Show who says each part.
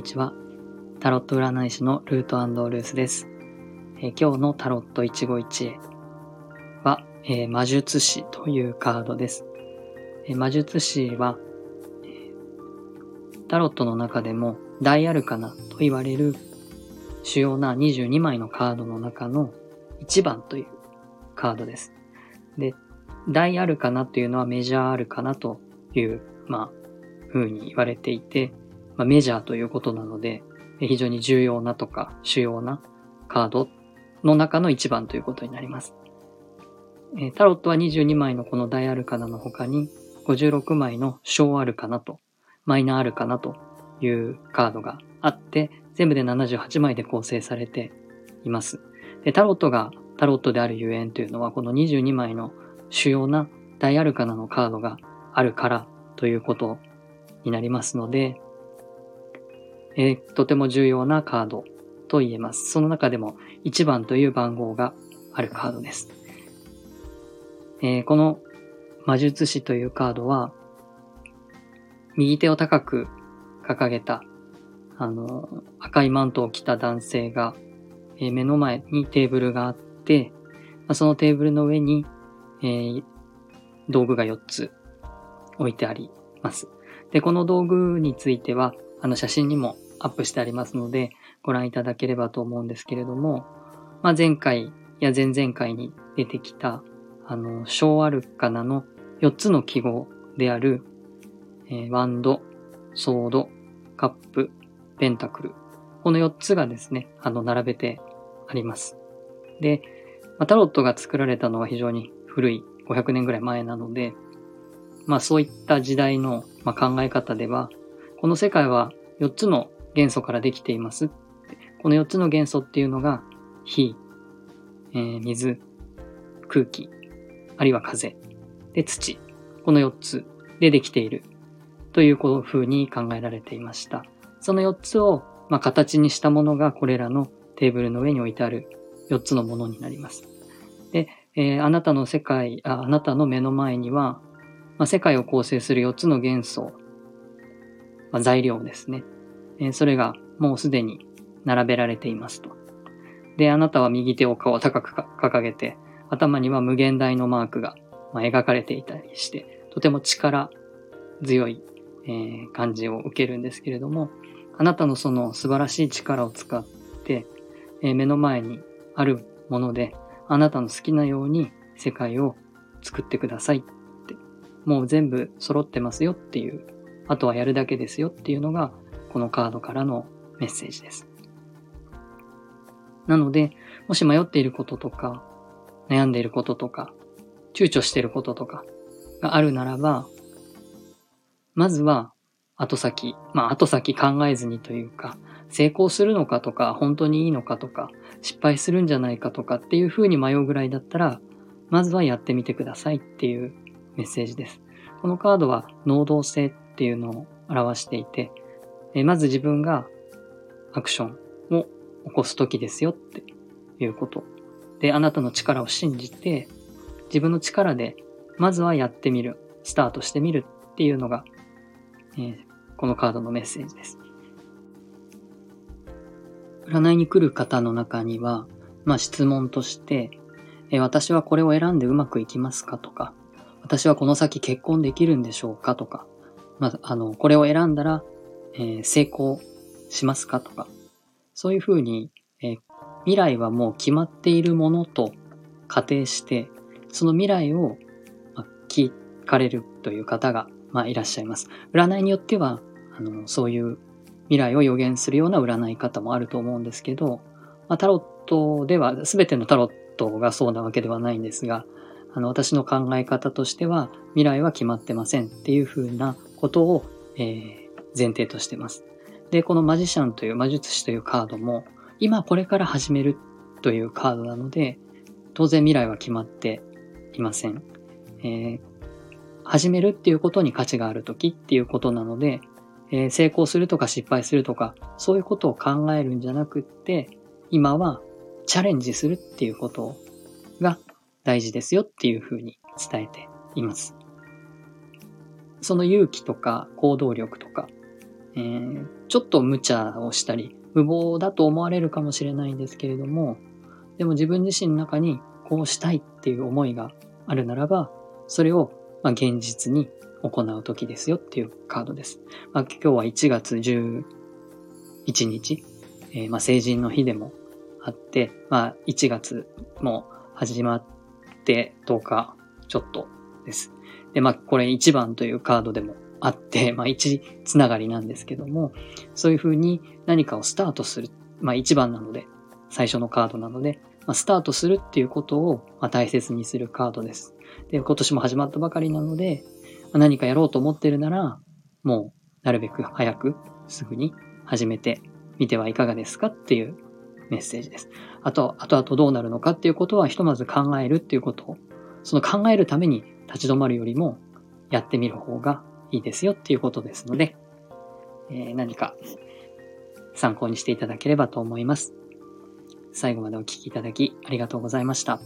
Speaker 1: にちは。タロット占い師のルートルースです。えー、今日のタロット一期一会は、えー、魔術師というカードです。えー、魔術師は、タロットの中でも大アルカナと言われる主要な22枚のカードの中の1番というカードです。で、大アルカナというのはメジャーアルカナという、まあ、風に言われていて、まあ、メジャーということなので、非常に重要なとか主要なカードの中の1番ということになります。えタロットは22枚のこの大アルカナの他に56枚の小アルカナとマイナーアルカナというカードがあって、全部で78枚で構成されています。でタロットがタロットであるゆえんというのは、この22枚の主要な大アルカナのカードがあるからということになりますので、えー、とても重要なカードと言えます。その中でも1番という番号があるカードです。えー、この魔術師というカードは、右手を高く掲げた、あの、赤いマントを着た男性が、えー、目の前にテーブルがあって、そのテーブルの上に、えー、道具が4つ置いてあります。で、この道具については、あの写真にもアップしてありますので、ご覧いただければと思うんですけれども、まあ、前回や前々回に出てきた、あの、小アルカナの4つの記号である、えー、ワンド、ソード、カップ、ペンタクル。この4つがですね、あの、並べてあります。で、まあ、タロットが作られたのは非常に古い500年ぐらい前なので、まあそういった時代の、まあ、考え方では、この世界は4つの元素からできています。この4つの元素っていうのが、火、えー、水、空気、あるいは風、で土。この4つでできているという風に考えられていました。その4つを、まあ、形にしたものがこれらのテーブルの上に置いてある4つのものになります。で、えー、あなたの世界あ、あなたの目の前には、まあ、世界を構成する4つの元素、ま、材料ですね。え、それがもうすでに並べられていますと。で、あなたは右手を顔高く掲げて、頭には無限大のマークが、ま、描かれていたりして、とても力強い、え、感じを受けるんですけれども、あなたのその素晴らしい力を使って、え、目の前にあるもので、あなたの好きなように世界を作ってくださいってもう全部揃ってますよっていう、あとはやるだけですよっていうのが、このカードからのメッセージです。なので、もし迷っていることとか、悩んでいることとか、躊躇していることとかがあるならば、まずは後先、まあ後先考えずにというか、成功するのかとか、本当にいいのかとか、失敗するんじゃないかとかっていう風に迷うぐらいだったら、まずはやってみてくださいっていうメッセージです。このカードは能動性っっていうのを表していて、えまず自分がアクションを起こす時ですよっていうこと。で、あなたの力を信じて、自分の力でまずはやってみる、スタートしてみるっていうのが、えー、このカードのメッセージです。占いに来る方の中には、まあ質問として、えー、私はこれを選んでうまくいきますかとか、私はこの先結婚できるんでしょうかとか、まあ、あの、これを選んだら、えー、成功しますかとか、そういうふうに、えー、未来はもう決まっているものと仮定して、その未来を、まあ、聞かれるという方が、まあ、いらっしゃいます。占いによっては、あの、そういう未来を予言するような占い方もあると思うんですけど、まあ、タロットでは、すべてのタロットがそうなわけではないんですが、あの、私の考え方としては、未来は決まってませんっていうふうなことを、えー、前提としてます。で、このマジシャンという魔術師というカードも、今これから始めるというカードなので、当然未来は決まっていません。えー、始めるっていうことに価値がある時っていうことなので、えー、成功するとか失敗するとか、そういうことを考えるんじゃなくって、今はチャレンジするっていうことが大事ですよっていうふうに伝えています。その勇気とか行動力とか、えー、ちょっと無茶をしたり、無謀だと思われるかもしれないんですけれども、でも自分自身の中にこうしたいっていう思いがあるならば、それをま現実に行う時ですよっていうカードです。まあ、今日は1月11日、えー、まあ成人の日でもあって、まあ1月も始まって10日ちょっとです。で、まあこれ1番というカードでもあって、まあ1つながりなんですけども、そういうふうに何かをスタートする。まあ1番なので、最初のカードなので、まあ、スタートするっていうことを、ま大切にするカードです。で、今年も始まったばかりなので、まあ何かやろうと思ってるなら、もうなるべく早くすぐに始めてみてはいかがですかっていうメッセージです。あと、後々どうなるのかっていうことはひとまず考えるっていうことを、その考えるために立ち止まるよりもやってみる方がいいですよっていうことですので、えー、何か参考にしていただければと思います。最後までお聴きいただきありがとうございました。